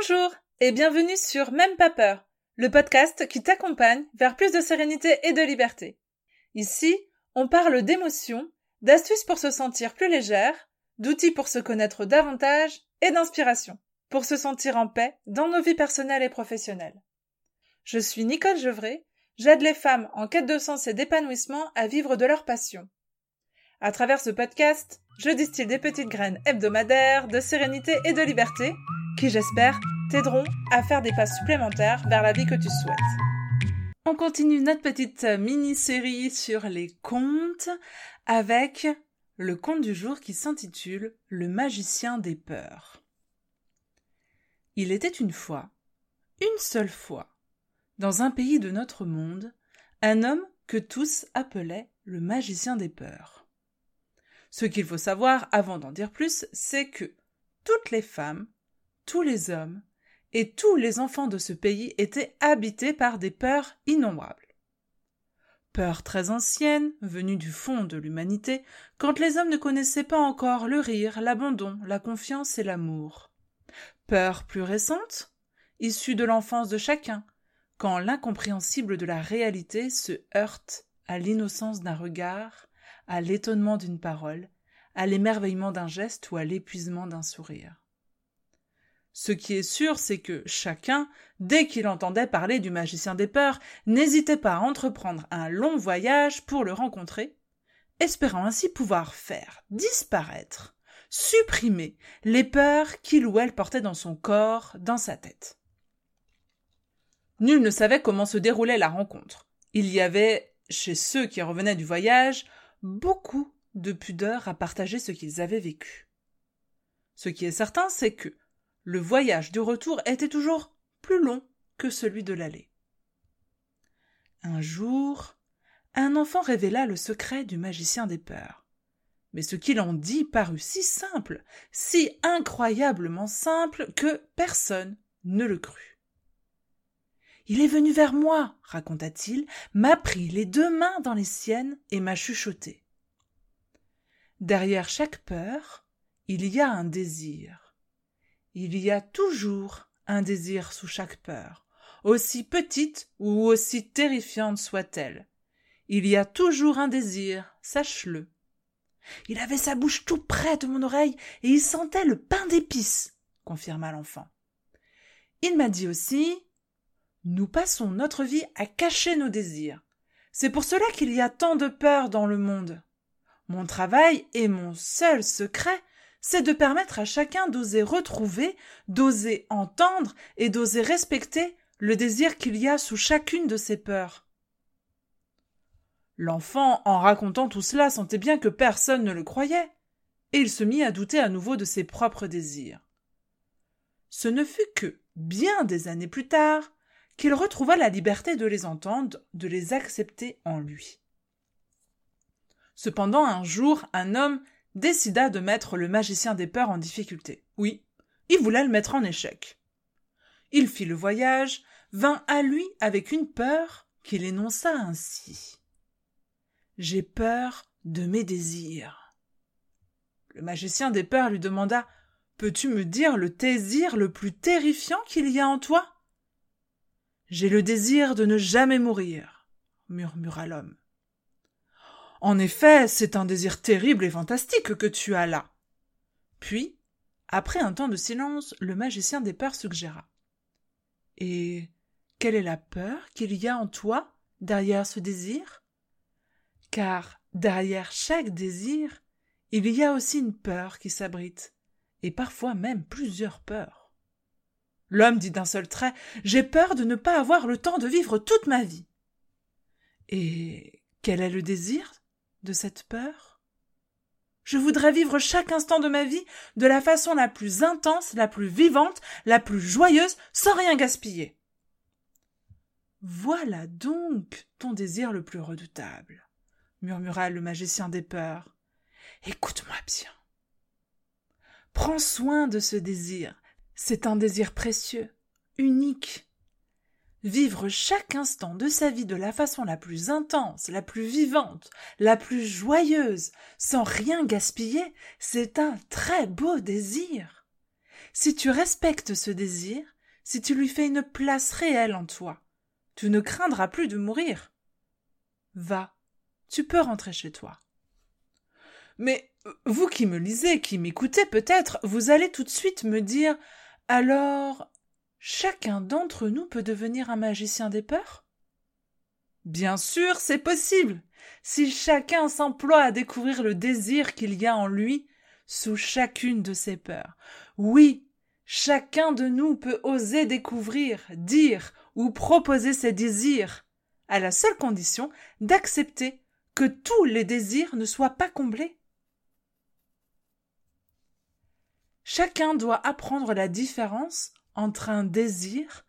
Bonjour et bienvenue sur Même pas peur, le podcast qui t'accompagne vers plus de sérénité et de liberté. Ici, on parle d'émotions, d'astuces pour se sentir plus légère, d'outils pour se connaître davantage et d'inspiration pour se sentir en paix dans nos vies personnelles et professionnelles. Je suis Nicole Gevray, j'aide les femmes en quête de sens et d'épanouissement à vivre de leur passion. À travers ce podcast, je distille des petites graines hebdomadaires de sérénité et de liberté qui, j'espère, t'aideront à faire des pas supplémentaires vers la vie que tu souhaites. On continue notre petite mini-série sur les contes avec le conte du jour qui s'intitule Le magicien des peurs. Il était une fois, une seule fois, dans un pays de notre monde, un homme que tous appelaient le magicien des peurs. Ce qu'il faut savoir avant d'en dire plus, c'est que toutes les femmes, tous les hommes et tous les enfants de ce pays étaient habités par des peurs innombrables. Peurs très anciennes, venues du fond de l'humanité, quand les hommes ne connaissaient pas encore le rire, l'abandon, la confiance et l'amour. Peurs plus récentes, issues de l'enfance de chacun, quand l'incompréhensible de la réalité se heurte à l'innocence d'un regard, à l'étonnement d'une parole, à l'émerveillement d'un geste ou à l'épuisement d'un sourire. Ce qui est sûr, c'est que chacun, dès qu'il entendait parler du magicien des peurs, n'hésitait pas à entreprendre un long voyage pour le rencontrer, espérant ainsi pouvoir faire disparaître, supprimer les peurs qu'il ou elle portait dans son corps, dans sa tête. Nul ne savait comment se déroulait la rencontre. Il y avait, chez ceux qui revenaient du voyage, beaucoup de pudeur à partager ce qu'ils avaient vécu. Ce qui est certain, c'est que le voyage du retour était toujours plus long que celui de l'aller. Un jour, un enfant révéla le secret du magicien des peurs. Mais ce qu'il en dit parut si simple, si incroyablement simple, que personne ne le crut. Il est venu vers moi, raconta-t-il, m'a pris les deux mains dans les siennes et m'a chuchoté. Derrière chaque peur, il y a un désir. Il y a toujours un désir sous chaque peur, aussi petite ou aussi terrifiante soit-elle. Il y a toujours un désir, sache-le. Il avait sa bouche tout près de mon oreille et il sentait le pain d'épices, confirma l'enfant. Il m'a dit aussi Nous passons notre vie à cacher nos désirs. C'est pour cela qu'il y a tant de peur dans le monde. Mon travail et mon seul secret c'est de permettre à chacun d'oser retrouver, d'oser entendre et d'oser respecter le désir qu'il y a sous chacune de ses peurs. L'enfant, en racontant tout cela, sentait bien que personne ne le croyait, et il se mit à douter à nouveau de ses propres désirs. Ce ne fut que bien des années plus tard qu'il retrouva la liberté de les entendre, de les accepter en lui. Cependant, un jour, un homme décida de mettre le magicien des peurs en difficulté. Oui, il voulait le mettre en échec. Il fit le voyage, vint à lui avec une peur qu'il énonça ainsi. J'ai peur de mes désirs. Le magicien des peurs lui demanda Peux-tu me dire le désir le plus terrifiant qu'il y a en toi J'ai le désir de ne jamais mourir, murmura l'homme. En effet, c'est un désir terrible et fantastique que tu as là. Puis, après un temps de silence, le magicien des peurs suggéra. Et quelle est la peur qu'il y a en toi derrière ce désir? Car derrière chaque désir, il y a aussi une peur qui s'abrite, et parfois même plusieurs peurs. L'homme dit d'un seul trait J'ai peur de ne pas avoir le temps de vivre toute ma vie. Et quel est le désir de cette peur? Je voudrais vivre chaque instant de ma vie de la façon la plus intense, la plus vivante, la plus joyeuse, sans rien gaspiller. Voilà donc ton désir le plus redoutable, murmura le magicien des peurs. Écoute-moi bien. Prends soin de ce désir. C'est un désir précieux, unique, Vivre chaque instant de sa vie de la façon la plus intense, la plus vivante, la plus joyeuse, sans rien gaspiller, c'est un très beau désir. si tu respectes ce désir, si tu lui fais une place réelle en toi, tu ne craindras plus de mourir. Va, tu peux rentrer chez toi. Mais vous qui me lisez, qui m'écoutez peut-être, vous allez tout de suite me dire alors chacun d'entre nous peut devenir un magicien des peurs? Bien sûr, c'est possible. Si chacun s'emploie à découvrir le désir qu'il y a en lui sous chacune de ses peurs. Oui, chacun de nous peut oser découvrir, dire ou proposer ses désirs, à la seule condition d'accepter que tous les désirs ne soient pas comblés. Chacun doit apprendre la différence entre un désir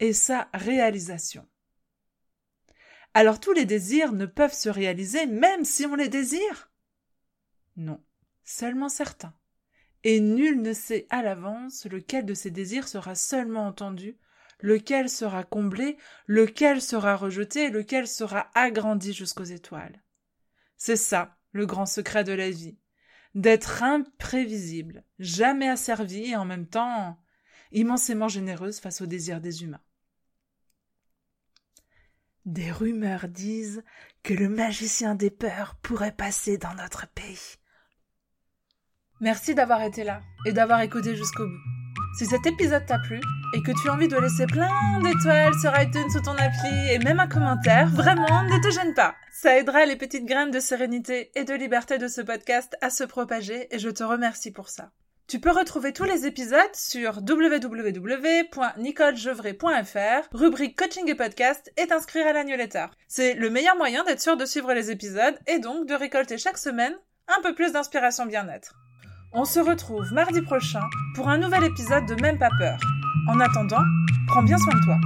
et sa réalisation. Alors tous les désirs ne peuvent se réaliser même si on les désire? Non, seulement certains. Et nul ne sait à l'avance lequel de ces désirs sera seulement entendu, lequel sera comblé, lequel sera rejeté, lequel sera agrandi jusqu'aux étoiles. C'est ça, le grand secret de la vie d'être imprévisible, jamais asservie et en même temps immensément généreuse face aux désirs des humains. Des rumeurs disent que le magicien des peurs pourrait passer dans notre pays. Merci d'avoir été là et d'avoir écouté jusqu'au bout. Si cet épisode t'a plu et que tu as envie de laisser plein d'étoiles sur iTunes sous ton appli et même un commentaire, vraiment, ne te gêne pas. Ça aidera les petites graines de sérénité et de liberté de ce podcast à se propager et je te remercie pour ça. Tu peux retrouver tous les épisodes sur www.nicolejevray.fr, rubrique coaching et podcast et t'inscrire à la newsletter. C'est le meilleur moyen d'être sûr de suivre les épisodes et donc de récolter chaque semaine un peu plus d'inspiration bien-être. On se retrouve mardi prochain pour un nouvel épisode de Même pas peur. En attendant, prends bien soin de toi.